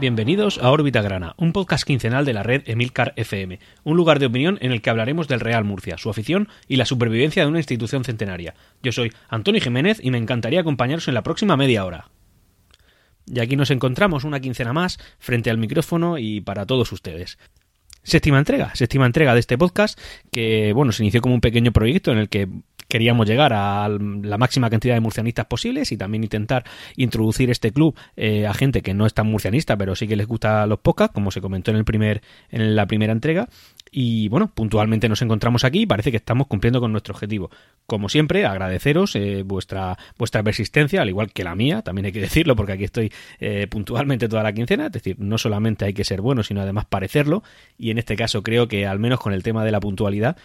Bienvenidos a Órbita Grana, un podcast quincenal de la red Emilcar FM, un lugar de opinión en el que hablaremos del Real Murcia, su afición y la supervivencia de una institución centenaria. Yo soy Antonio Jiménez y me encantaría acompañaros en la próxima media hora. Y aquí nos encontramos una quincena más frente al micrófono y para todos ustedes. Séptima entrega, séptima entrega de este podcast que, bueno, se inició como un pequeño proyecto en el que queríamos llegar a la máxima cantidad de murcianistas posibles y también intentar introducir este club eh, a gente que no es tan murcianista pero sí que les gusta los podcasts como se comentó en el primer en la primera entrega y bueno, puntualmente nos encontramos aquí y parece que estamos cumpliendo con nuestro objetivo. Como siempre, agradeceros eh, vuestra, vuestra persistencia, al igual que la mía, también hay que decirlo, porque aquí estoy eh, puntualmente toda la quincena, es decir, no solamente hay que ser bueno, sino además parecerlo, y en este caso creo que al menos con el tema de la puntualidad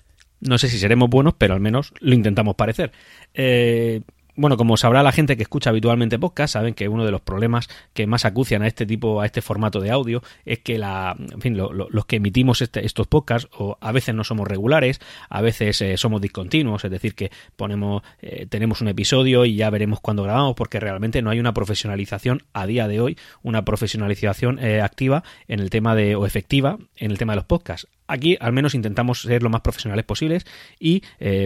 no sé si seremos buenos, pero al menos lo intentamos parecer. Eh, bueno, como sabrá la gente que escucha habitualmente podcast, saben que uno de los problemas que más acucian a este tipo, a este formato de audio, es que la, en fin, los que emitimos este, estos podcasts, o a veces no somos regulares, a veces eh, somos discontinuos, es decir, que ponemos, eh, tenemos un episodio y ya veremos cuándo grabamos, porque realmente no hay una profesionalización a día de hoy, una profesionalización eh, activa en el tema de, o efectiva en el tema de los podcasts. Aquí al menos intentamos ser lo más profesionales posibles y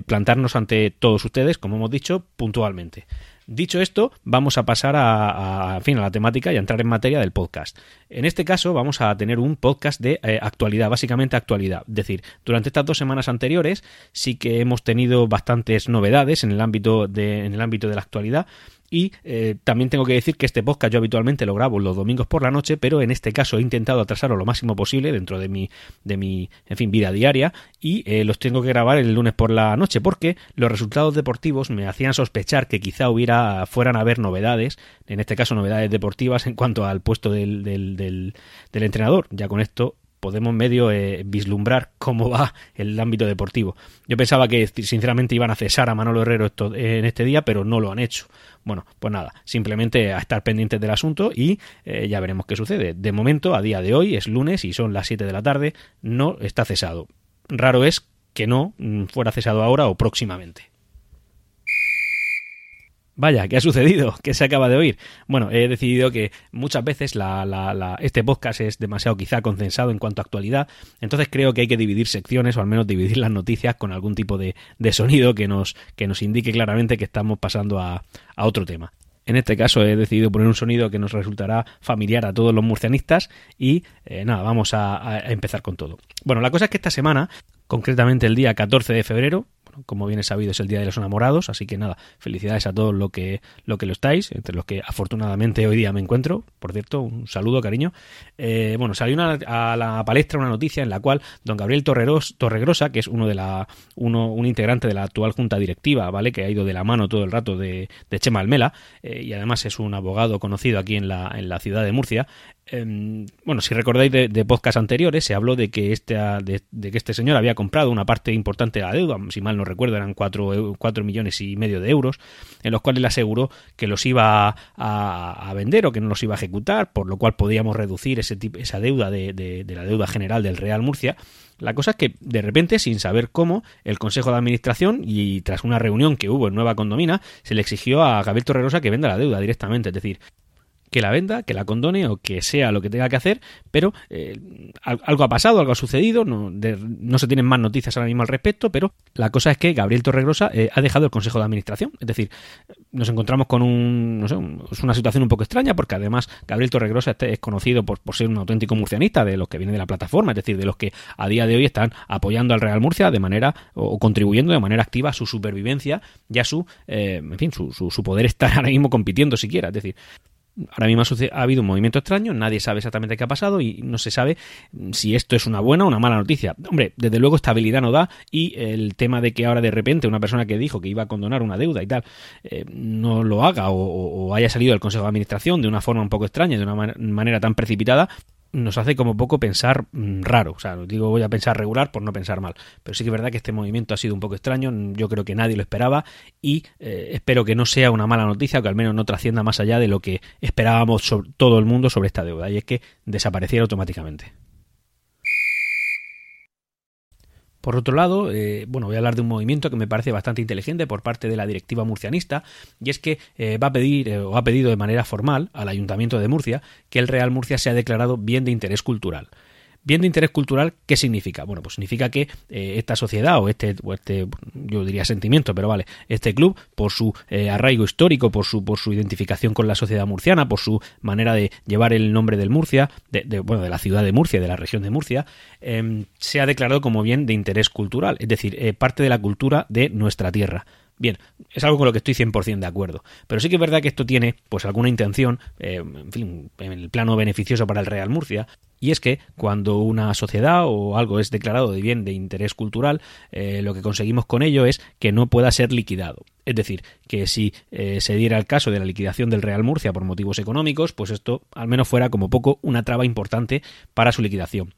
plantarnos ante todos ustedes, como hemos dicho, puntualmente. Dicho esto, vamos a pasar a, fin, a la temática y a entrar en materia del podcast. En este caso vamos a tener un podcast de eh, actualidad, básicamente actualidad. Es decir, durante estas dos semanas anteriores sí que hemos tenido bastantes novedades en el ámbito de, en el ámbito de la actualidad y eh, también tengo que decir que este podcast yo habitualmente lo grabo los domingos por la noche, pero en este caso he intentado atrasarlo lo máximo posible dentro de mi, de mi en fin, vida diaria y eh, los tengo que grabar el lunes por la noche porque los resultados deportivos me hacían sospechar que quizá hubiera fueran a haber novedades, en este caso novedades deportivas en cuanto al puesto del, del, del, del entrenador. Ya con esto podemos medio eh, vislumbrar cómo va el ámbito deportivo. Yo pensaba que sinceramente iban a cesar a Manolo Herrero en este día, pero no lo han hecho. Bueno, pues nada, simplemente a estar pendientes del asunto y eh, ya veremos qué sucede. De momento, a día de hoy, es lunes y son las 7 de la tarde, no está cesado. Raro es que no mm, fuera cesado ahora o próximamente. Vaya, ¿qué ha sucedido? ¿Qué se acaba de oír? Bueno, he decidido que muchas veces la, este podcast es demasiado quizá condensado en cuanto a actualidad, entonces creo que hay que dividir secciones o al menos dividir las noticias con algún tipo de, sonido que nos, que nos indique claramente que estamos pasando a, otro tema. En este caso he decidido poner un sonido que nos resultará familiar a todos los murcianistas y eh, nada, vamos a, a empezar con todo. Bueno, la cosa es que esta semana, concretamente el día 14 de febrero, como bien es sabido es el Día de los Enamorados, así que nada, felicidades a todos lo que lo que lo estáis, entre los que afortunadamente hoy día me encuentro, por cierto, un saludo, cariño. Eh, bueno, salió a la palestra una noticia en la cual don Gabriel Torreros, Torregrosa, que es uno de la uno, un integrante de la actual junta directiva, ¿vale? Que ha ido de la mano todo el rato de, Chema Almela, eh, y además es un abogado conocido aquí en la, en la ciudad de Murcia, bueno, si recordáis de, de podcasts anteriores, se habló de que, este, de, que este señor había comprado una parte importante de la deuda, si mal no recuerdo, eran 4, millones y medio de euros, en los cuales le aseguró que los iba a, vender o que no los iba a ejecutar, por lo cual podíamos reducir ese esa deuda de, de la deuda general del Real Murcia. La cosa es que, de repente, sin saber cómo, el Consejo de Administración y tras una reunión que hubo en Nueva Condomina, se le exigió a Gabriel Torrerosa que venda la deuda directamente. Es decir, que la venda, que la condone o que sea lo que tenga que hacer, pero eh, algo ha pasado, algo ha sucedido, no, no, se tienen más noticias ahora mismo al respecto, pero la cosa es que Gabriel Torregrosa eh, ha dejado el Consejo de Administración, es decir, nos encontramos con un, no sé, es una situación un poco extraña porque además Gabriel Torregrosa este es conocido por, por ser un auténtico murcianista de los que vienen de la plataforma, es decir, de los que a día de hoy están apoyando al Real Murcia de manera o contribuyendo de manera activa a su supervivencia y a su, eh, en fin, su, su, su poder estar ahora mismo compitiendo siquiera, es decir, Ahora mismo ha, habido un movimiento extraño, nadie sabe exactamente qué ha pasado y no se sabe si esto es una buena o una mala noticia. Hombre, desde luego estabilidad no da y el tema de que ahora de repente una persona que dijo que iba a condonar una deuda y tal eh, no lo haga o, haya salido del Consejo de Administración de una forma un poco extraña, de una manera tan precipitada, nos hace como poco pensar mm, raro. O sea, digo voy a pensar regular por no pensar mal. Pero sí que es verdad que este movimiento ha sido un poco extraño. Yo creo que nadie lo esperaba y eh, espero que no sea una mala noticia o que al menos no trascienda más allá de lo que esperábamos todo el mundo sobre esta deuda. Y es que desapareciera automáticamente. Por otro lado, eh, bueno, voy a hablar de un movimiento que me parece bastante inteligente por parte de la directiva murcianista, y es que eh, va a pedir eh, o ha pedido de manera formal al Ayuntamiento de Murcia que el Real Murcia sea declarado bien de interés cultural. Bien de interés cultural, ¿qué significa? Bueno, pues significa que eh, esta sociedad o este, este, yo diría sentimiento, pero vale, este club, por su eh, arraigo histórico, por su, por su identificación con la sociedad murciana, por su manera de llevar el nombre del Murcia, de, bueno, de la ciudad de Murcia, de la región de Murcia, em, se ha declarado como bien de interés cultural, es decir, eh, parte de la cultura de nuestra tierra. Bien, es algo con lo que estoy 100% de acuerdo. Pero sí que es verdad que esto tiene, pues, alguna intención, en fin, en el plano beneficioso para el Real Murcia, y es que cuando una sociedad o algo es declarado de bien de interés cultural, eh, lo que conseguimos con ello es que no pueda ser liquidado. Es decir, que si eh, se diera el caso de la liquidación del Real Murcia por motivos económicos, pues esto al menos fuera como poco una traba importante para su liquidación.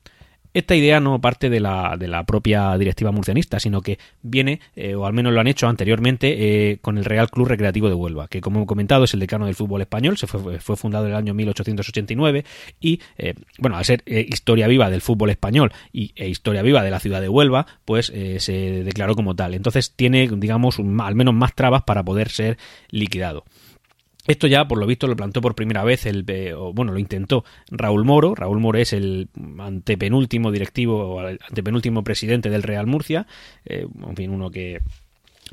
Esta idea no parte de la, de la propia directiva murcianista, sino que viene, eh, o al menos lo han hecho anteriormente, eh, con el Real Club Recreativo de Huelva, que como he comentado es el decano del fútbol español, se fue, fue fundado en el año 1889 y, eh, bueno, al ser historia viva del fútbol español y, e historia viva de la ciudad de Huelva, pues se declaró como tal. Entonces tiene, digamos, al menos más trabas para poder ser liquidado. Esto ya, por lo visto, lo plantó por primera vez el, bueno, lo intentó Raúl Moro. Raúl Moro es el antepenúltimo directivo, o antepenúltimo presidente del Real Murcia. Eh, en fin, uno que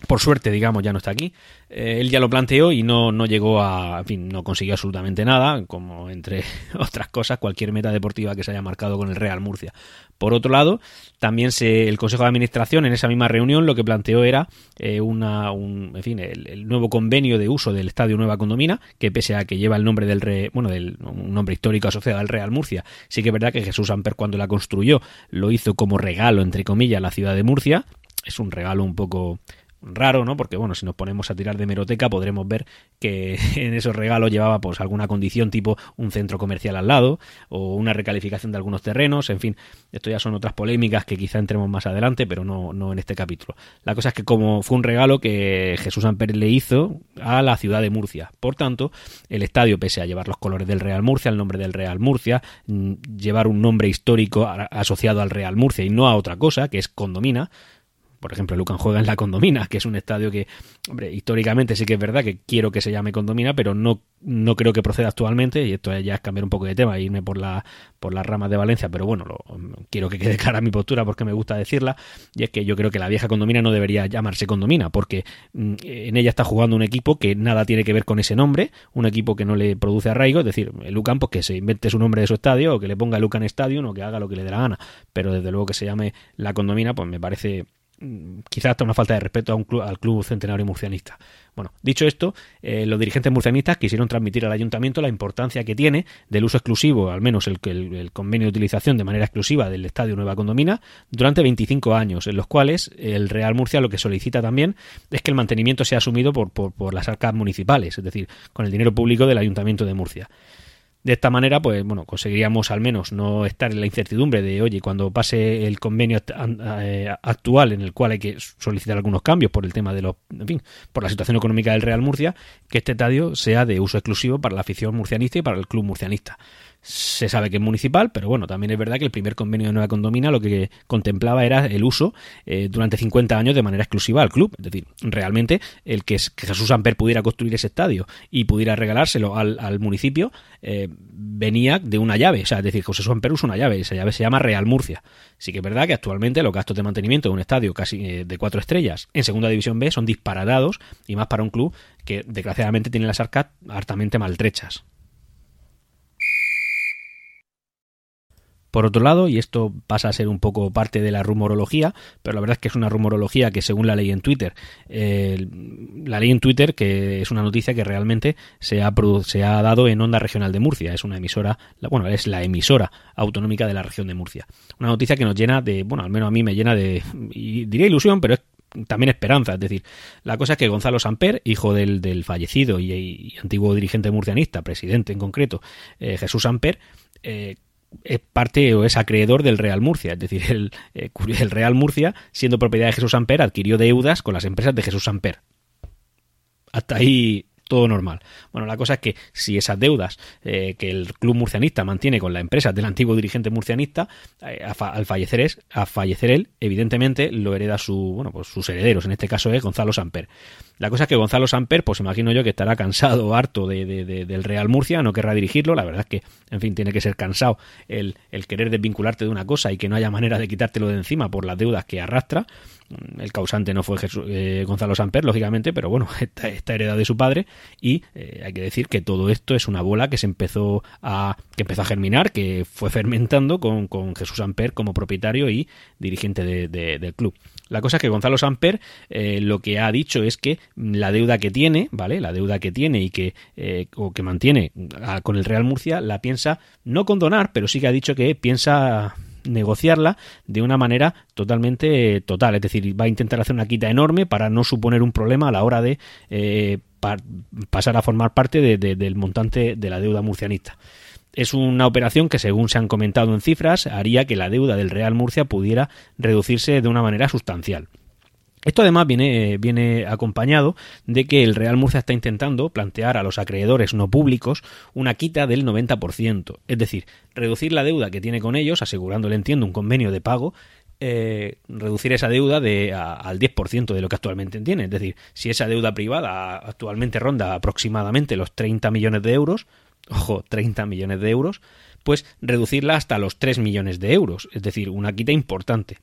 por suerte, digamos, ya no está aquí. Eh, él ya lo planteó y no, no llegó a, en fin, no consiguió absolutamente nada, como entre otras cosas, cualquier meta deportiva que se haya marcado con el Real Murcia. Por otro lado, también se, el Consejo de Administración en esa misma reunión lo que planteó era eh, una, un, en fin, el, nuevo convenio de uso del Estadio Nueva Condomina, que pese a que lleva el nombre del re, bueno, del un nombre histórico asociado al Real Murcia, sí que es verdad que Jesús Amper cuando la construyó lo hizo como regalo entre comillas a la ciudad de Murcia. Es un regalo un poco raro, ¿no? Porque bueno, si nos ponemos a tirar de meroteca podremos ver que en esos regalos llevaba pues alguna condición tipo un centro comercial al lado o una recalificación de algunos terrenos, en fin, esto ya son otras polémicas que quizá entremos más adelante, pero no, no en este capítulo. La cosa es que como fue un regalo que Jesús Amper le hizo a la ciudad de Murcia, por tanto, el estadio, pese a llevar los colores del Real Murcia, el nombre del Real Murcia, mm, llevar un nombre histórico asociado al Real Murcia y no a otra cosa, que es Condomina, por ejemplo, Lucan juega en la Condomina, que es un estadio que, hombre, históricamente sí que es verdad que quiero que se llame Condomina, pero no, no creo que proceda actualmente, y esto ya es cambiar un poco de tema, irme por, la, por las ramas de Valencia, pero bueno, quiero que quede clara mi postura porque me gusta decirla, y es que yo creo que la vieja Condomina no debería llamarse Condomina, porque mm, en ella está jugando un equipo que nada tiene que ver con ese nombre, un equipo que no le produce arraigo, es decir, Lucan, pues que se invente su nombre de su estadio, o que le ponga Lucan Stadium, o que haga lo que le dé la gana, pero desde luego que se llame la Condomina, pues me parece quizás hasta una falta de respeto a un club, al club centenario murcianista. Bueno, dicho esto, eh, los dirigentes murcianistas quisieron transmitir al ayuntamiento la importancia que tiene del uso exclusivo, al menos el, el, convenio de utilización de manera exclusiva del Estadio Nueva Condomina, durante 25 años, en los cuales el Real Murcia lo que solicita también es que el mantenimiento sea asumido por, por, por las arcas municipales, es decir, con el dinero público del ayuntamiento de Murcia. De esta manera, pues bueno, conseguiríamos al menos no estar en la incertidumbre de, oye, cuando pase el convenio eh, actual en el cual hay que solicitar algunos cambios por el tema de los, en fin, por la situación económica del Real Murcia, que este estadio sea de uso exclusivo para la afición murcianista y para el club murcianista se sabe que es municipal, pero bueno, también es verdad que el primer convenio de Nueva Condomina lo que contemplaba era el uso eh, durante 50 años de manera exclusiva al club. Es decir, realmente el que, Jesús Amper pudiera construir ese estadio y pudiera regalárselo al, municipio eh, venía de una llave. O sea, es decir, José Amper usa una llave, esa llave se llama Real Murcia. Sí que es verdad que actualmente los gastos de mantenimiento de un estadio casi eh, de cuatro estrellas en Segunda División B son disparadados y más para un club que desgraciadamente tiene las arcas hartamente maltrechas. Por otro lado, y esto pasa a ser un poco parte de la rumorología, pero la verdad es que es una rumorología que según la ley en Twitter, la ley en Twitter que es una noticia que realmente se ha, se ha dado en Onda Regional de Murcia, es una emisora, bueno, es la emisora autonómica de la región de Murcia. Una noticia que nos llena de, bueno, al menos a mí me llena de, diría ilusión, pero es también esperanza. Es decir, la cosa es que Gonzalo Samper, hijo del, del fallecido y, antiguo dirigente murcianista, presidente en concreto, eh, Jesús Samper, eh, es parte o es acreedor del Real Murcia. Es decir, el, eh, el, Real Murcia, siendo propiedad de Jesús Amper, adquirió deudas con las empresas de Jesús Amper. Hasta ahí todo normal. Bueno, la cosa es que si esas deudas eh, que el club murcianista mantiene con la empresa del antiguo dirigente murcianista, eh, al fallecer es, a fallecer él, evidentemente lo hereda su, bueno, pues sus herederos, en este caso es Gonzalo Samper. La cosa es que Gonzalo Samper, pues imagino yo que estará cansado, harto de, del Real Murcia, no querrá dirigirlo, la verdad es que, en fin, tiene que ser cansado el, el querer desvincularte de una cosa y que no haya manera de quitártelo de encima por las deudas que arrastra. El causante no fue eh, Gonzalo Samper, lógicamente, pero bueno, esta, esta heredad de su padre y eh, hay que decir que todo esto es una bola que se empezó a que empezó a germinar, que fue fermentando con, Jesús Samper como propietario y dirigente del club. La cosa es que Gonzalo Samper eh, lo que ha dicho es que la deuda que tiene, ¿vale? La deuda que tiene y que, o que mantiene con el Real Murcia la piensa no condonar, pero sí que ha dicho que piensa negociarla de una manera totalmente total. Es decir, va a intentar hacer una quita enorme para no suponer un problema a la hora de eh, pasar a formar parte del montante de la deuda murcianista. Es una operación que, según se han comentado en cifras, haría que la deuda del Real Murcia pudiera reducirse de una manera sustancial. Esto además viene, viene, acompañado de que el Real Murcia está intentando plantear a los acreedores no públicos una quita del 90%, es decir, reducir la deuda que tiene con ellos, asegurándole, entiendo, un convenio de pago, eh, reducir esa deuda de, al 10% de lo que actualmente tiene. Es decir, si esa deuda privada actualmente ronda aproximadamente los 30 millones de euros, ojo, 30 millones de euros, pues reducirla hasta los 3 millones de euros, es decir, una quita importante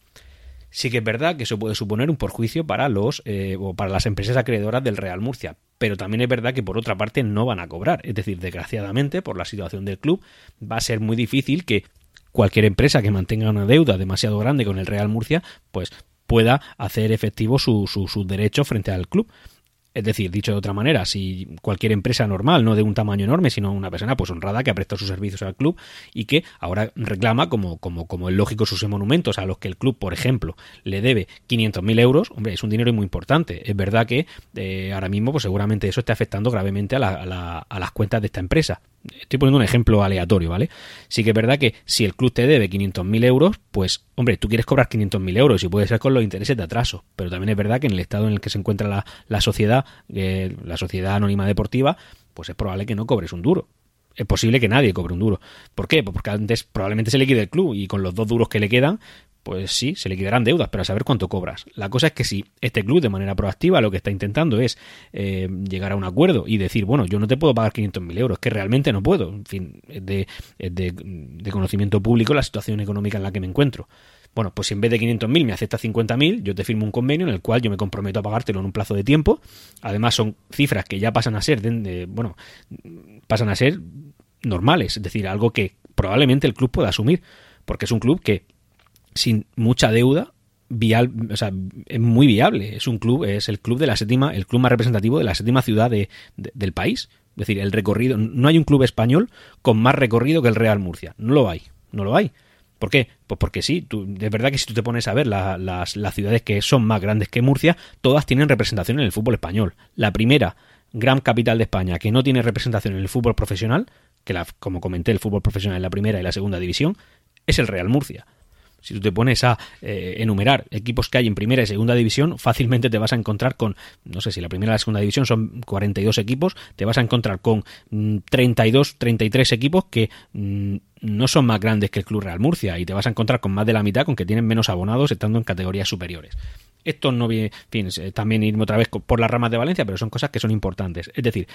sí que es verdad que eso puede suponer un perjuicio para los eh, o para las empresas acreedoras del Real Murcia, pero también es verdad que por otra parte no van a cobrar, es decir, desgraciadamente por la situación del club va a ser muy difícil que cualquier empresa que mantenga una deuda demasiado grande con el Real Murcia, pues pueda hacer efectivo su, su, su derecho frente al club. Es decir, dicho de otra manera, si cualquier empresa normal, no de un tamaño enorme, sino una persona pues honrada que ha prestado sus servicios al club y que ahora reclama, como, como, como es lógico, sus monumentos a los que el club, por ejemplo, le debe 500.000 euros, hombre, es un dinero muy importante. Es verdad que eh, ahora mismo pues seguramente eso esté afectando gravemente a, la, a las cuentas de esta empresa. Estoy poniendo un ejemplo aleatorio, ¿vale? Sí que es verdad que si el club te debe 500.000 euros, pues, hombre, tú quieres cobrar 500.000 euros y puede ser con los intereses de atraso. Pero también es verdad que en el estado en el que se encuentra la, la sociedad, eh, la sociedad anónima deportiva, pues es probable que no cobres un duro. Es posible que nadie cobre un duro. ¿Por qué? Pues porque antes probablemente se liquide el club y con los dos duros que le quedan, pues sí, se le quedarán deudas, pero a saber cuánto cobras. La cosa es que si este club de manera proactiva lo que está intentando es eh, llegar a un acuerdo y decir, bueno, yo no te puedo pagar 500.000 euros, que realmente no puedo, en fin, es de, conocimiento público la situación económica en la que me encuentro. Bueno, pues si en vez de 500.000 me aceptas 50.000, yo te firmo un convenio en el cual yo me comprometo a pagártelo en un plazo de tiempo. Además son cifras que ya pasan a ser, bueno, pasan a ser normales, es decir, algo que probablemente el club pueda asumir, porque es un club que sin mucha deuda, o sea, es muy viable. Es un club, es el club de la séptima, el club más representativo de la séptima ciudad de, del país. Es decir, el recorrido, no hay un club español con más recorrido que el Real Murcia. No lo hay, no lo hay. ¿Por qué? Pues porque sí, tú, es verdad que si tú te pones a ver las, las ciudades que son más grandes que Murcia, todas tienen representación en el fútbol español. La primera gran capital de España que no tiene representación en el fútbol profesional, que la, como comenté, el fútbol profesional en la primera y la segunda división, es el Real Murcia. Si tú te pones a eh, enumerar equipos que hay en primera y segunda división, fácilmente te vas a encontrar con, no sé si la primera y la segunda división son 42 equipos, te vas a encontrar con 32, mm, 33 equipos que mm, no son más grandes que el Club Real Murcia y te vas a encontrar con más de la mitad con que tienen menos abonados estando en categorías superiores. Esto no viene, en fin, también irme otra vez por las ramas de Valencia, pero son cosas que son importantes. Es decir,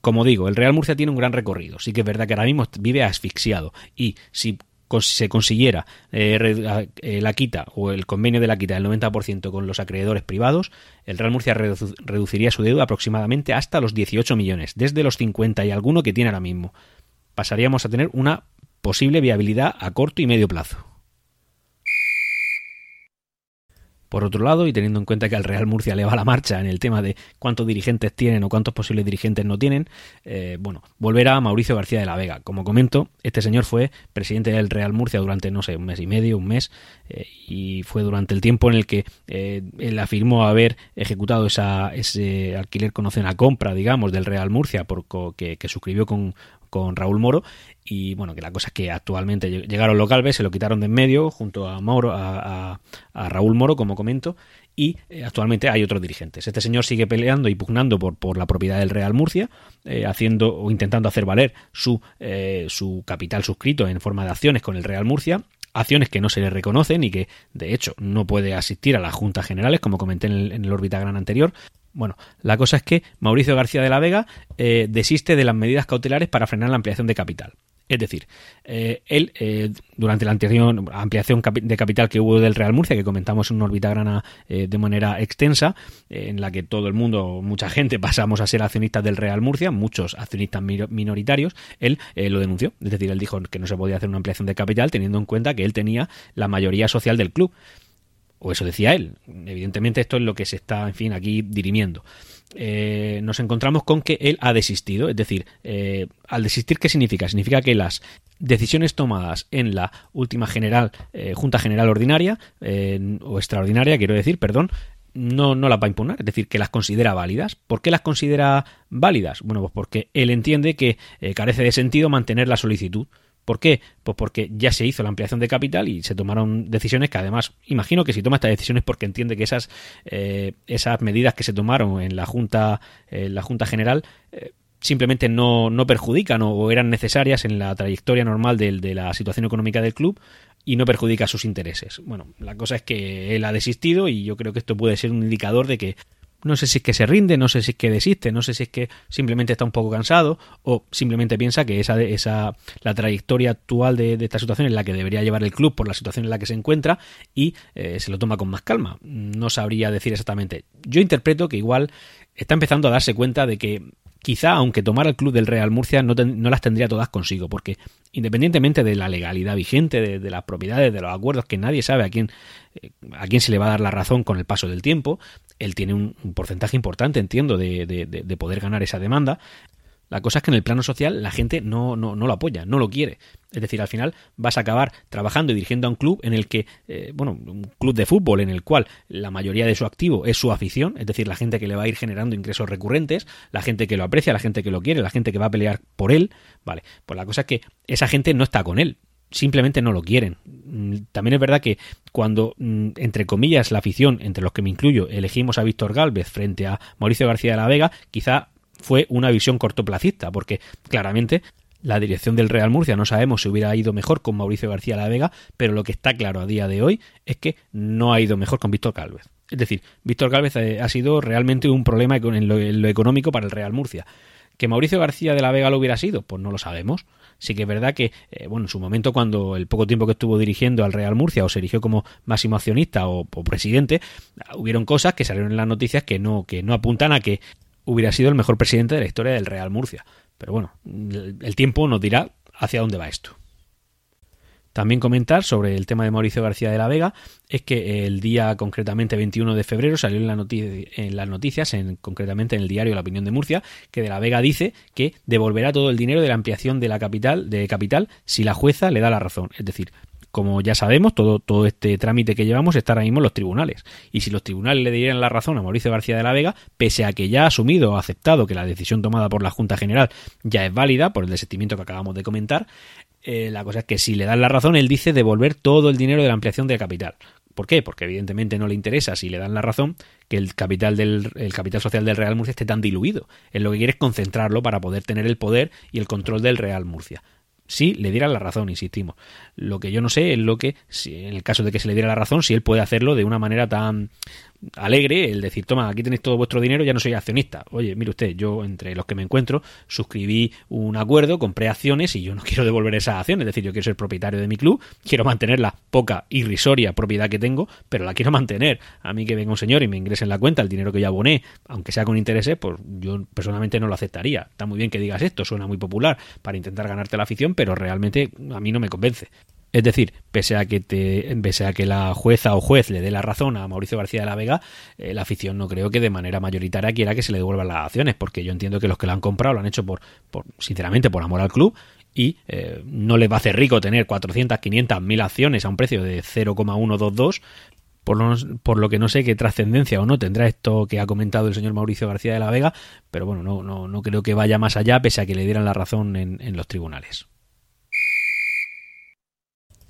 como digo, el Real Murcia tiene un gran recorrido. Sí que es verdad que ahora mismo vive asfixiado. Y si se consiguiera eh, eh, la quita o el convenio de la quita del 90% con los acreedores privados, el Real Murcia reduciría su deuda aproximadamente hasta los 18 millones, desde los 50 y alguno que tiene ahora mismo. Pasaríamos a tener una posible viabilidad a corto y medio plazo. Por otro lado, y teniendo en cuenta que al Real Murcia le va la marcha en el tema de cuántos dirigentes tienen o cuántos posibles dirigentes no tienen, eh, bueno, volverá a Mauricio García de la Vega. Como comento, este señor fue presidente del Real Murcia durante, no sé, un mes y medio, un mes, eh, y fue durante el tiempo en el que eh, él afirmó haber ejecutado esa, ese alquiler conocen a compra, digamos, del Real Murcia, por, que, que suscribió con, con Raúl Moro y bueno, que la cosa es que actualmente llegaron los Galvez, se lo quitaron de en medio junto a Mauro, a, Raúl Moro, como comento, y eh, actualmente hay otros dirigentes. Este señor sigue peleando y pugnando por, por la propiedad del Real Murcia, eh, haciendo o intentando hacer valer su, eh, su capital suscrito en forma de acciones con el Real Murcia, acciones que no se le reconocen y que de hecho no puede asistir a las juntas generales, como comenté en el, en el órbita gran anterior, bueno, la cosa es que Mauricio García de la Vega desiste de las medidas cautelares para frenar la ampliación de capital. Es decir, eh, él, eh, durante la ampliación, de capital que hubo del Real Murcia, que comentamos en una órbita grana eh, de manera extensa, en la que todo el mundo, mucha gente pasamos a ser accionistas del Real Murcia, muchos accionistas minoritarios, él lo denunció. Es decir, él dijo que no se podía hacer una ampliación de capital teniendo en cuenta que él tenía la mayoría social del club. O eso decía él. Evidentemente esto es lo que se está, en fin, aquí dirimiendo. Eh, nos encontramos con que él ha desistido. Es decir, eh, al desistir, ¿qué significa? Significa que las decisiones tomadas en la última general, eh, Junta General Ordinaria, o extraordinaria, quiero decir, perdón, no, no las va a impugnar, es decir, que las considera válidas. ¿Por qué las considera válidas? Bueno, pues porque él entiende que carece de sentido mantener la solicitud. ¿Por qué? Pues porque ya se hizo la ampliación de capital y se tomaron decisiones que además, imagino que si toma estas decisiones porque entiende que esas, eh, esas medidas que se tomaron en la Junta, en la junta General eh, simplemente no, no perjudican o, eran necesarias en la trayectoria normal de, de la situación económica del club y no perjudica sus intereses. Bueno, la cosa es que él ha desistido y yo creo que esto puede ser un indicador de que no sé si es que se rinde, no sé si es que desiste, no sé si es que simplemente está un poco cansado o simplemente piensa que esa, esa la trayectoria actual de, esta situación es la que debería llevar el club por la situación en la que se encuentra y eh, se lo toma con más calma. No sabría decir exactamente. Yo interpreto que igual está empezando a darse cuenta de que quizá aunque tomara el club del Real Murcia no, las tendría todas consigo, porque independientemente de la legalidad vigente, de, las propiedades, de los acuerdos, que nadie sabe a quién, eh, a quién se le va a dar la razón con el paso del tiempo, él tiene un, porcentaje importante, entiendo, de, de, poder ganar esa demanda. La cosa es que en el plano social la gente no, no, no, lo apoya, no lo quiere. Es decir, al final vas a acabar trabajando y dirigiendo a un club en el que, eh, bueno, un club de fútbol en el cual la mayoría de su activo es su afición, es decir, la gente que le va a ir generando ingresos recurrentes, la gente que lo aprecia, la gente que lo quiere, la gente que va a pelear por él, vale. Pues la cosa es que esa gente no está con él, simplemente no lo quieren. Mm, también es verdad que cuando, mm, entre comillas, la afición, entre los que me incluyo, elegimos a Víctor Galvez frente a Mauricio García de la Vega, quizá fue una visión cortoplacista, porque claramente la dirección del Real Murcia no sabemos si hubiera ido mejor con Mauricio García la Vega, pero lo que está claro a día de hoy es que no ha ido mejor con Víctor Galvez. Es decir, Víctor Galvez eh, ha sido realmente un problema en lo, económico para el Real Murcia. ¿Que Mauricio García de la Vega lo hubiera sido? Pues no lo sabemos. Sí que es verdad que, eh, bueno, en su momento, cuando el poco tiempo que estuvo dirigiendo al Real Murcia o se eligió como máximo accionista o, o presidente, hubieron cosas que salieron en las noticias que no, que no apuntan a que hubiera sido el mejor presidente de la historia del Real Murcia. Pero bueno, el tiempo nos dirá hacia dónde va esto. También comentar sobre el tema de Mauricio García de la Vega es que el día concretamente 21 de febrero salió en, la en las noticias, en, concretamente en el diario La Opinión de Murcia, que de la Vega dice que devolverá todo el dinero de la ampliación de la capital de capital si la jueza le da la razón. Es decir, como ya sabemos, todo, todo este trámite que llevamos está ahora mismo en los tribunales. Y si los tribunales le dieran la razón a Mauricio García de la Vega, pese a que ya ha asumido o aceptado que la decisión tomada por la Junta General ya es válida, por el desistimiento que acabamos de comentar, eh, la cosa es que si le dan la razón, él dice devolver todo el dinero de la ampliación de capital. ¿Por qué? Porque evidentemente no le interesa, si le dan la razón, que el capital, del, el capital social del Real Murcia esté tan diluido. Él lo que quiere es concentrarlo para poder tener el poder y el control del Real Murcia si le diera la razón, insistimos. Lo que yo no sé es lo que, si, en el caso de que se le diera la razón, si él puede hacerlo de una manera tan alegre, el decir, toma, aquí tenéis todo vuestro dinero, ya no soy accionista. Oye, mire usted, yo entre los que me encuentro suscribí un acuerdo, compré acciones y yo no quiero devolver esas acciones, es decir, yo quiero ser propietario de mi club, quiero mantener la poca irrisoria propiedad que tengo, pero la quiero mantener. A mí que venga un señor y me ingrese en la cuenta el dinero que yo aboné, aunque sea con intereses, pues yo personalmente no lo aceptaría. Está muy bien que digas esto, suena muy popular para intentar ganarte la afición, pero realmente a mí no me convence. Es decir, pese a que te, pese a que la jueza o juez le dé la razón a Mauricio García de la Vega, eh, la afición no creo que de manera mayoritaria quiera que se le devuelvan las acciones, porque yo entiendo que los que lo han comprado lo han hecho por, por sinceramente, por amor al club y eh, no les va a hacer rico tener 400, 500, 1000 acciones a un precio de 0,122 por lo, por lo que no sé qué trascendencia o no tendrá esto que ha comentado el señor Mauricio García de la Vega, pero bueno, no, no, no creo que vaya más allá, pese a que le dieran la razón en los tribunales.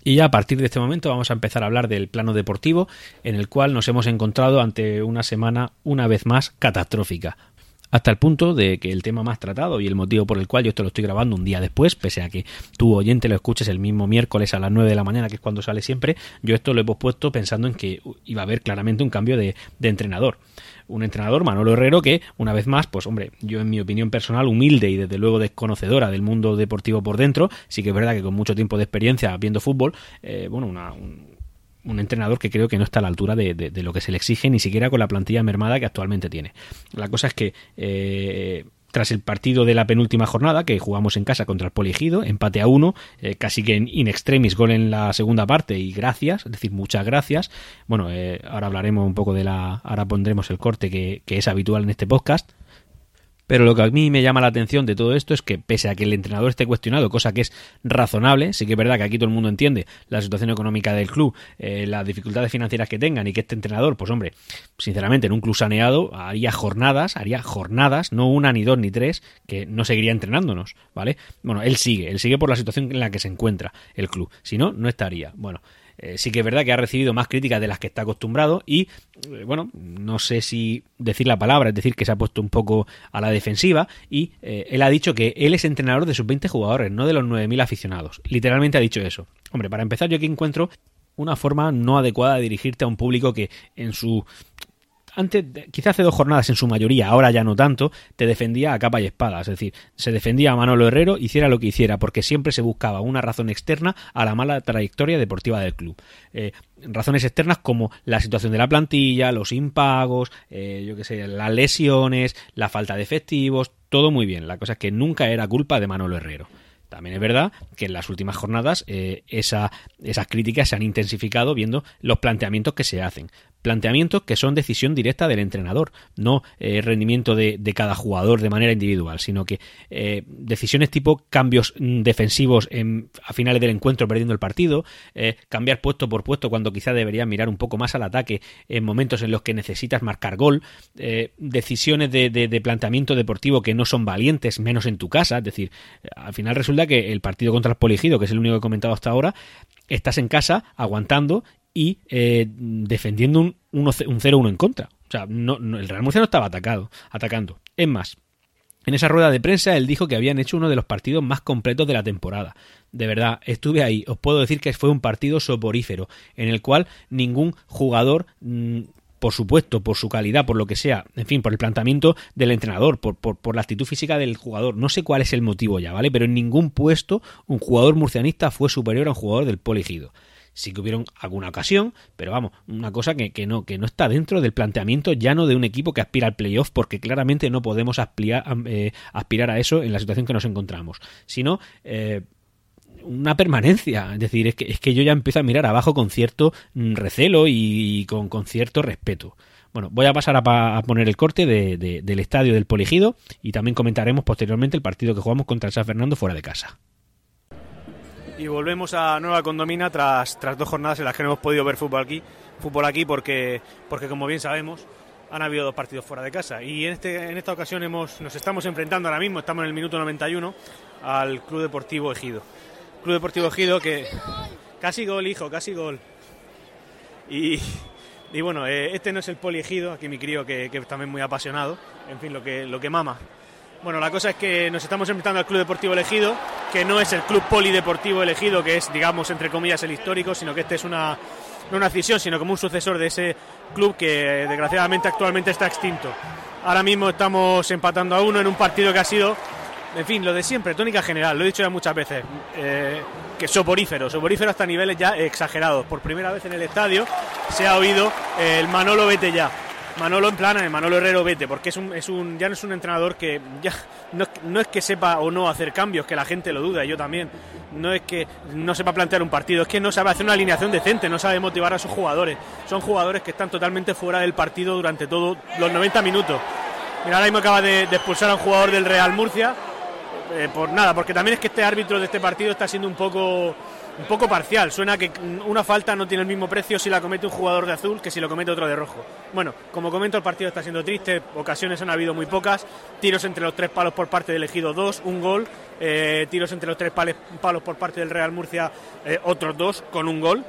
Y ya a partir de este momento vamos a empezar a hablar del plano deportivo, en el cual nos hemos encontrado ante una semana una vez más catastrófica hasta el punto de que el tema más tratado y el motivo por el cual yo esto lo estoy grabando un día después, pese a que tu oyente lo escuches el mismo miércoles a las 9 de la mañana, que es cuando sale siempre, yo esto lo he pospuesto pensando en que iba a haber claramente un cambio de, de entrenador. Un entrenador, Manolo Herrero, que una vez más, pues hombre, yo en mi opinión personal, humilde y desde luego desconocedora del mundo deportivo por dentro, sí que es verdad que con mucho tiempo de experiencia viendo fútbol, eh, bueno, una, un, un entrenador que creo que no está a la altura de, de, lo que se le exige, ni siquiera con la plantilla mermada que actualmente tiene. La cosa es que eh, tras el partido de la penúltima jornada, que jugamos en casa contra el Poligido, empate a uno, eh, casi que en in extremis gol en la segunda parte y gracias, es decir, muchas gracias. Bueno, eh, ahora hablaremos un poco de la, ahora pondremos el corte que, que es habitual en este podcast. Pero lo que a mí me llama la atención de todo esto es que, pese a que el entrenador esté cuestionado, cosa que es razonable, sí que es verdad que aquí todo el mundo entiende la situación económica del club, eh, las dificultades financieras que tengan y que este entrenador, pues hombre, sinceramente en un club saneado haría jornadas, haría jornadas, no una, ni dos, ni tres, que no seguiría entrenándonos, ¿vale? Bueno, él sigue, él sigue por la situación en la que se encuentra el club, si no, no estaría. Bueno, eh, sí que es verdad que ha recibido más críticas de las que está acostumbrado y, eh, bueno, no sé si decir la palabra, es decir, que se ha puesto un poco a la defensiva y eh, él ha dicho que él es entrenador de sus 20 jugadores, no de los 9.000 aficionados. Literalmente ha dicho eso. Hombre, para empezar yo aquí encuentro una forma no adecuada de dirigirte a un público que en su antes, quizás hace dos jornadas en su mayoría, ahora ya no tanto, te defendía a capa y espada. Es decir, se defendía a Manolo Herrero, hiciera lo que hiciera, porque siempre se buscaba una razón externa a la mala trayectoria deportiva del club. Eh, razones externas como la situación de la plantilla, los impagos, eh, yo qué sé, las lesiones, la falta de efectivos, todo muy bien. La cosa es que nunca era culpa de Manolo Herrero. También es verdad que en las últimas jornadas eh, esa, esas críticas se han intensificado viendo los planteamientos que se hacen. Planteamientos que son decisión directa del entrenador, no eh, rendimiento de, cada jugador de manera individual, sino que eh, decisiones tipo cambios mm, defensivos en, a finales del encuentro perdiendo el partido, cambiar puesto por puesto cuando quizá debería mirar un poco más al ataque en momentos en los que necesitas marcar gol, decisiones de, de, de, planteamiento deportivo que no son valientes, menos en tu casa, es decir, al final resulta que el partido contra el Poligido, que es el único que he comentado hasta ahora, estás en casa aguantando y eh, defendiendo un, un 0-1 en contra. O sea, el Real Murcia no estaba atacado, atacando. Es más, en esa rueda de prensa él dijo que habían hecho uno de los partidos más completos de la temporada. De verdad, estuve ahí. Os puedo decir que fue un partido soporífero, en el cual ningún jugador mmm, por supuesto, por su calidad, por lo que sea, en fin, por el planteamiento del entrenador, por, por, la actitud física del jugador. No sé cuál es el motivo ya, ¿vale? Pero en ningún puesto un jugador murcianista fue superior a un jugador del Poligido sí que hubieron alguna ocasión, pero vamos, una cosa que, que, no, que no está dentro del planteamiento llano de un equipo que aspira al playoff, porque claramente no podemos aspirar, eh, a eso en la situación que nos encontramos, sino eh, una permanencia, es decir, es que, es que yo ya empiezo a mirar abajo con cierto mm, recelo y, con, con, cierto respeto. Bueno, voy a pasar a, a poner el corte de, de, del estadio del Poligido y también comentaremos posteriormente el partido que jugamos contra el San Fernando fuera de casa y volvemos a Nueva Condomina tras, tras dos jornadas en las que no hemos podido ver fútbol aquí, fútbol aquí porque, porque como bien sabemos han habido dos partidos fuera de casa y en, este, en esta ocasión hemos, nos estamos enfrentando ahora mismo, estamos en el minuto 91 al Club Deportivo Ejido. Club Deportivo Ejido que casi gol, hijo, casi gol. Y, y bueno, eh, este no es el poli Ejido, aquí mi crío que, que también muy apasionado, en fin, lo que, lo que mama. Bueno, la cosa es que nos estamos enfrentando al Club Deportivo Elegido, que no es el Club Polideportivo Elegido, que es, digamos, entre comillas, el histórico, sino que este es una, no una cisión, sino como un sucesor de ese club que desgraciadamente actualmente está extinto. Ahora mismo estamos empatando a uno en un partido que ha sido, en fin, lo de siempre, tónica general, lo he dicho ya muchas veces, eh, que soporífero, soporífero hasta niveles ya exagerados. Por primera vez en el estadio se ha oído el Manolo vete ya Manolo en plan, Manolo Herrero vete, porque es un, es un, ya no es un entrenador que no, no, es que sepa o no hacer cambios, que la gente lo duda, yo también. No es que no sepa plantear un partido, es que no sabe hacer una alineación decente, no sabe motivar a sus jugadores. Son jugadores que están totalmente fuera del partido durante todos los 90 minutos. Mira, ahora mismo acaba de expulsar a un jugador del Real Murcia. Eh, por nada, porque también es que este árbitro de este partido está siendo un poco un poco parcial. Suena que una falta no tiene el mismo precio si la comete un jugador de azul que si lo comete otro de rojo. Bueno, como comento, el partido está siendo triste, ocasiones han habido muy pocas, tiros entre los tres palos por parte del elegido dos, un gol, eh, tiros entre los tres palos por parte del Real Murcia, eh, otros dos con un gol.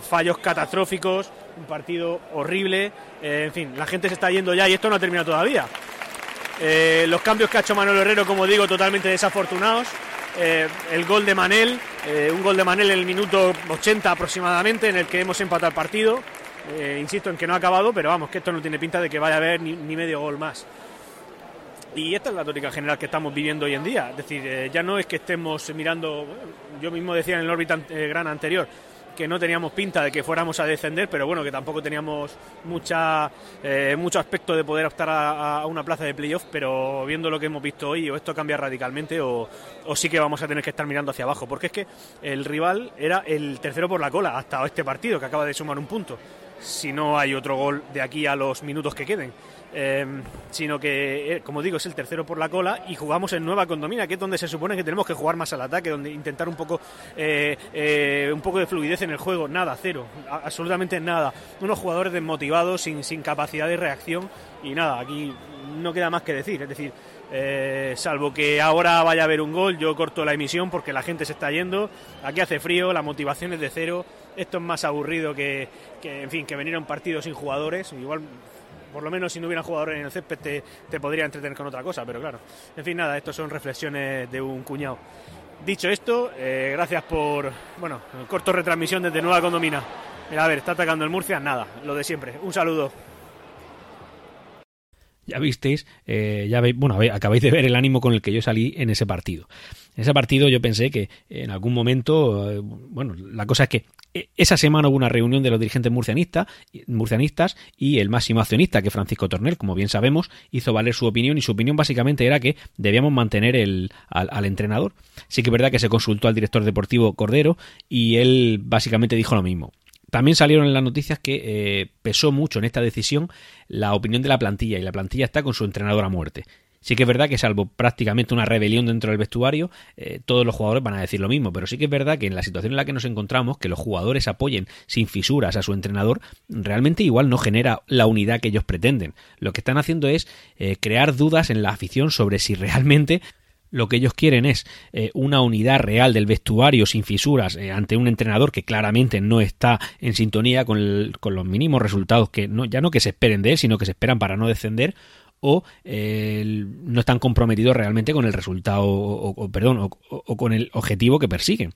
Fallos catastróficos, un partido horrible, en fin, la gente se está yendo ya y esto no ha terminado todavía. Los cambios que ha hecho Manuel Herrero, como digo, totalmente desafortunados. Eh, el gol de Manel, eh, un gol de Manel en el minuto 80 aproximadamente, en el que hemos empatado el partido. Eh, insisto en que no ha acabado, pero vamos, que esto no tiene pinta de que vaya a haber ni, medio gol más. Y esta es la tónica general que estamos viviendo hoy en día. Es decir, ya no es que estemos mirando, yo mismo decía en el órbita gran anterior, que no teníamos pinta de que fuéramos a descender, pero bueno, que tampoco teníamos mucha, eh, mucho aspecto de poder optar a, una plaza de playoff, pero viendo lo que hemos visto hoy, o esto cambia radicalmente o, o, sí que vamos a tener que estar mirando hacia abajo, porque es que el rival era el tercero por la cola hasta este partido, que acaba de sumar un punto, si no hay otro gol de aquí a los minutos que queden. Em, sino que, eh, como digo, es el tercero por la cola y jugamos en Nueva Condomina, que es donde se supone que tenemos que jugar más al ataque, donde intentar un poco, eh, eh, un poco de fluidez en el juego. Nada, cero, absolutamente nada. Unos jugadores desmotivados, sin, sin capacidad de reacción y nada, aquí no queda más que decir. Es decir, salvo que ahora vaya a haber un gol, yo corto la emisión porque la gente se está yendo. Aquí hace frío, la motivación es de cero. Esto es más aburrido que, que en fin, que venir a un partido sin jugadores. Igual por lo menos si no hubiera jugadores en el césped te, podría entretener con otra cosa, pero claro. En fin, nada, estas son reflexiones de un cuñado. Dicho esto, eh, gracias por, bueno, corto retransmisión desde Nueva Condomina. Mira, a ver, está atacando el Murcia, nada, lo de siempre. Un saludo. Ya visteis, eh, ya veis, bueno, acabáis de ver el ánimo con el que yo salí en ese partido. En ese partido yo pensé que en algún momento, eh, bueno, la cosa es que eh, esa semana hubo una reunión de los dirigentes murcianistas, murcianistas y el máximo accionista, que Francisco Tornel, como bien sabemos, hizo valer su opinión y su opinión básicamente era que debíamos mantener el, al, entrenador. Sí que es verdad que se consultó al director deportivo Cordero y él básicamente dijo lo mismo. También salieron en las noticias que eh, pesó mucho en esta decisión la opinión de la plantilla y la plantilla está con su entrenador a muerte. Sí que es verdad que salvo prácticamente una rebelión dentro del vestuario, eh, todos los jugadores van a decir lo mismo, pero sí que es verdad que en la situación en la que nos encontramos, que los jugadores apoyen sin fisuras a su entrenador, realmente igual no genera la unidad que ellos pretenden. Lo que están haciendo es eh, crear dudas en la afición sobre si realmente lo que ellos quieren es eh, una unidad real del vestuario sin fisuras ante un entrenador que claramente no está en sintonía con, con los mínimos resultados que no, ya no que se esperen de él, sino que se esperan para no descender, o eh, no están comprometidos realmente con el resultado o, perdón o, o, con el objetivo que persiguen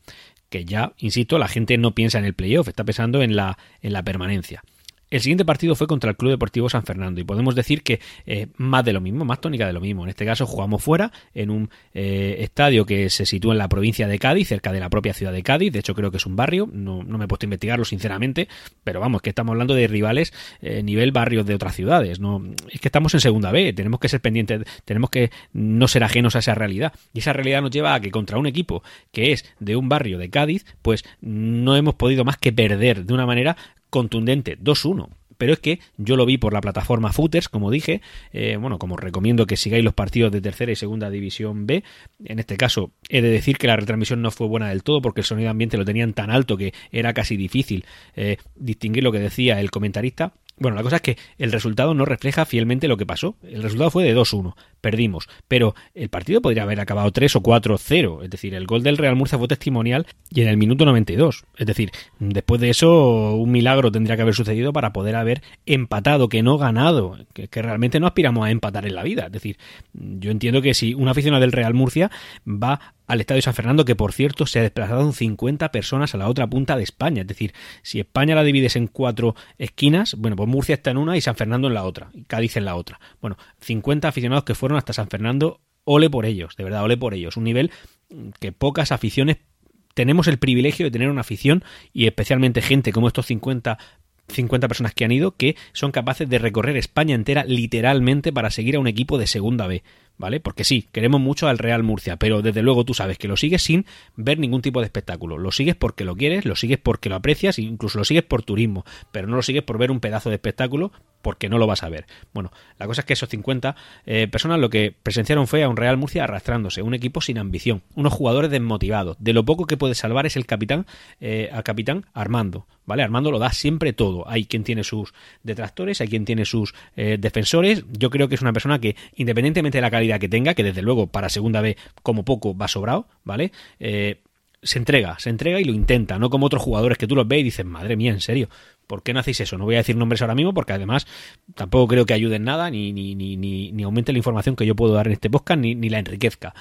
que ya insisto la gente no piensa en el playoff está pensando en la en la permanencia el siguiente partido fue contra el Club Deportivo San Fernando y podemos decir que eh, más de lo mismo, más tónica de lo mismo. En este caso jugamos fuera, en un eh, estadio que se sitúa en la provincia de Cádiz, cerca de la propia ciudad de Cádiz. De hecho, creo que es un barrio, no, me he puesto a investigarlo sinceramente, pero vamos, que estamos hablando de rivales eh, nivel barrios de otras ciudades. No, es que estamos en segunda B, tenemos que ser pendientes, tenemos que no ser ajenos a esa realidad. Y esa realidad nos lleva a que contra un equipo que es de un barrio de Cádiz, pues no hemos podido más que perder de una manera contundente, 2-1 pero es que yo lo vi por la plataforma Footers, como dije, eh, bueno, como recomiendo que sigáis los partidos de tercera y segunda división B, en este caso he de decir que la retransmisión no fue buena del todo porque el sonido ambiente lo tenían tan alto que era casi difícil eh, distinguir lo que decía el comentarista, bueno, la cosa es que el resultado no refleja fielmente lo que pasó. El resultado fue de 2-1, perdimos, pero el partido podría haber acabado 3 o 4-0, es decir, el gol del Real Murcia fue testimonial y en el minuto 92. Es decir, después de eso un milagro tendría que haber sucedido para poder haber empatado, que no ganado, que, realmente no aspiramos a empatar en la vida. Es decir, yo entiendo que si una aficionado del Real Murcia va al Estadio San Fernando, que por cierto se ha desplazado 50 personas a la otra punta de España. Es decir, si España la divides en cuatro esquinas, bueno, pues Murcia está en una y San Fernando en la otra, y Cádiz en la otra. Bueno, 50 aficionados que fueron hasta San Fernando, ole por ellos, de verdad, ole por ellos. Un nivel que pocas aficiones tenemos el privilegio de tener una afición y especialmente gente como estos 50 50 personas que han ido que son capaces de recorrer España entera literalmente para seguir a un equipo de segunda B. ¿vale? Porque sí, queremos mucho al Real Murcia, pero desde luego tú sabes que lo sigues sin ver ningún tipo de espectáculo. Lo sigues porque lo quieres, lo sigues porque lo aprecias, incluso lo sigues por turismo, pero no lo sigues por ver un pedazo de espectáculo porque no lo vas a ver. Bueno, la cosa es que esos 50 eh, personas lo que presenciaron fue a un Real Murcia arrastrándose, un equipo sin ambición, unos jugadores desmotivados. De lo poco que puede salvar es el capitán, eh, al capitán Armando, ¿vale? Armando lo da siempre todo. Hay quien tiene sus detractores, hay quien tiene sus eh, defensores. Yo creo que es una persona que, independientemente de la calidad que tenga, que desde luego para segunda vez como poco va sobrado, ¿vale? se entrega, se entrega y lo intenta, no como otros jugadores que tú los ves y dices, madre mía, en serio, ¿Por qué no hacéis eso? No voy a decir nombres ahora mismo porque además tampoco creo que ayuden nada ni, ni, ni, ni, aumente la información que yo puedo dar en este podcast ni, la enriquezca.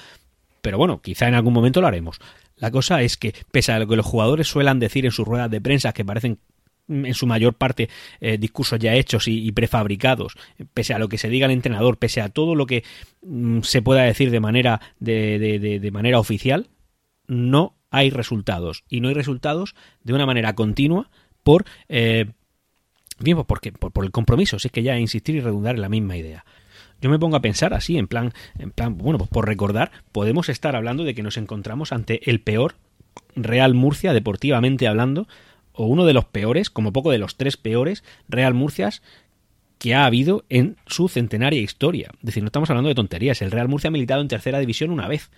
Pero bueno, quizá en algún momento lo haremos. La cosa es que, pese a lo que los jugadores suelan decir en sus ruedas de prensa, que parecen en su mayor parte eh, discursos ya hechos y, prefabricados, pese a lo que se diga el entrenador, pese a todo lo que mm, se pueda decir de manera, de, de, de manera oficial, no hay resultados. Y no hay resultados de una manera continua por... Eh, bien, pues porque, por, el compromiso, si es que ya insistir y redundar en la misma idea yo me pongo a pensar así, en plan, en plan, bueno, pues por recordar, podemos estar hablando de que nos encontramos ante el peor Real Murcia, deportivamente hablando, o uno de los peores, como poco de los tres peores Real Murcias que ha habido en su centenaria historia. Es decir, no estamos hablando de tonterías. El Real Murcia ha militado en tercera división una vez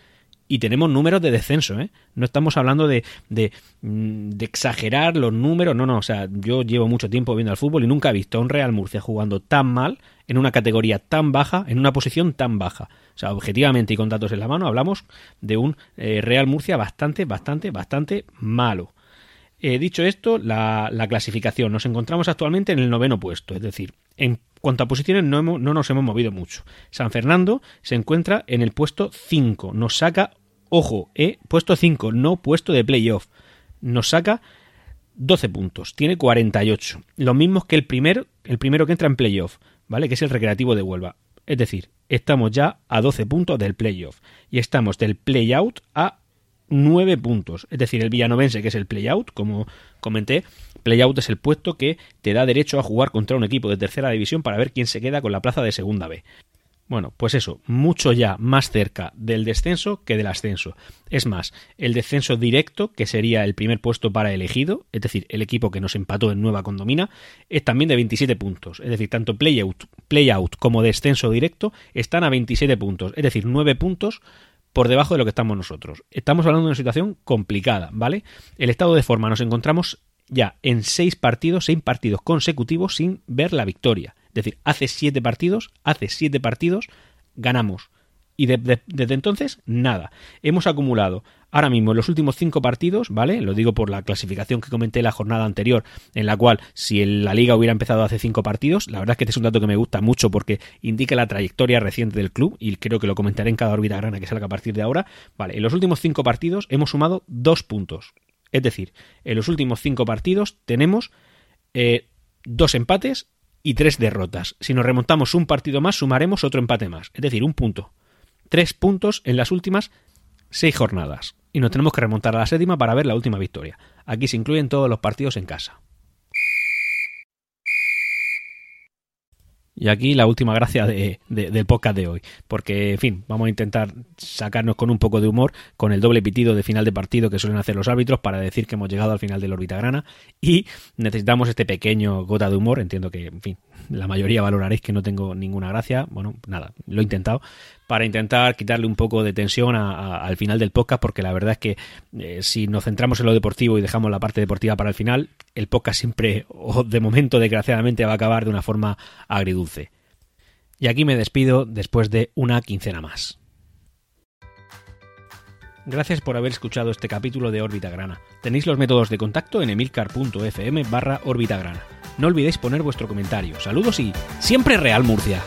y tenemos números de descenso, ¿eh? No estamos hablando de, de, mm, de, exagerar los números, no, no, o sea, yo llevo mucho tiempo viendo al fútbol y nunca he visto a un Real Murcia jugando tan mal, en una categoría tan baja, en una posición tan baja. O sea, objetivamente y con datos en la mano, hablamos de un eh, Real Murcia bastante, bastante, bastante malo. Eh, dicho esto, la, la, clasificación. Nos encontramos actualmente en el noveno puesto, es decir, en cuanto a posiciones no, hemos, no nos hemos movido mucho. San Fernando se encuentra en el puesto 5, nos saca Ojo, eh, puesto 5, no puesto de playoff. Nos saca 12 puntos, tiene 48. Los mismos que el, primer, el primero que entra en playoff, ¿vale? Que es el Recreativo de Huelva. Es decir, estamos ya a 12 puntos del playoff. Y estamos del playout a 9 puntos. Es decir, el Villanovense, que es el playout, como comenté, playout es el puesto que te da derecho a jugar contra un equipo de tercera división para ver quién se queda con la plaza de segunda B. Bueno, pues eso, mucho ya más cerca del descenso que del ascenso. Es más, el descenso directo, que sería el primer puesto para elegido, es decir, el equipo que nos empató en Nueva Condomina, es también de 27 puntos. Es decir, tanto playout, out como descenso directo están a 27 puntos. Es decir, 9 puntos por debajo de lo que estamos nosotros. Estamos hablando de una situación complicada, ¿vale? El estado de forma nos encontramos ya en 6 partidos, 6 partidos consecutivos sin ver la victoria. Es decir, hace siete partidos, hace siete partidos, ganamos. Y desde entonces, nada. Hemos acumulado ahora mismo en los últimos cinco partidos, ¿vale? Lo digo por la clasificación que comenté la jornada anterior, en la cual si la liga hubiera empezado hace cinco partidos, la verdad es que este es un dato que me gusta mucho porque indica la trayectoria reciente del club y creo que lo comentaré en cada órbita grana que salga a partir de ahora. Vale, en los últimos cinco partidos hemos sumado dos puntos. Es decir, en los últimos cinco partidos tenemos eh, dos empates y tres derrotas. Si nos remontamos un partido más, sumaremos otro empate más, es decir, un punto. Tres puntos en las últimas seis jornadas. Y nos tenemos que remontar a la séptima para ver la última victoria. Aquí se incluyen todos los partidos en casa. Y aquí la última gracia de, del podcast de hoy, porque, en fin, vamos a intentar sacarnos con un poco de humor con el doble pitido de final de partido que suelen hacer los árbitros para decir que hemos llegado al final del órbita grana y necesitamos este pequeño gota de humor, entiendo que, en fin, la mayoría valoraréis que no tengo ninguna gracia, bueno, nada, lo he intentado, para intentar quitarle un poco de tensión al final del podcast, porque la verdad es que eh, si nos centramos en lo deportivo y dejamos la parte deportiva para el final, el podcast siempre, o de momento desgraciadamente, va a acabar de una forma agridulce. Y aquí me despido después de una quincena más. Gracias por haber escuchado este capítulo de Órbita Grana. Tenéis los métodos de contacto en emilcar.fm barra. No olvidéis poner vuestro comentario. Saludos y siempre Real Murcia.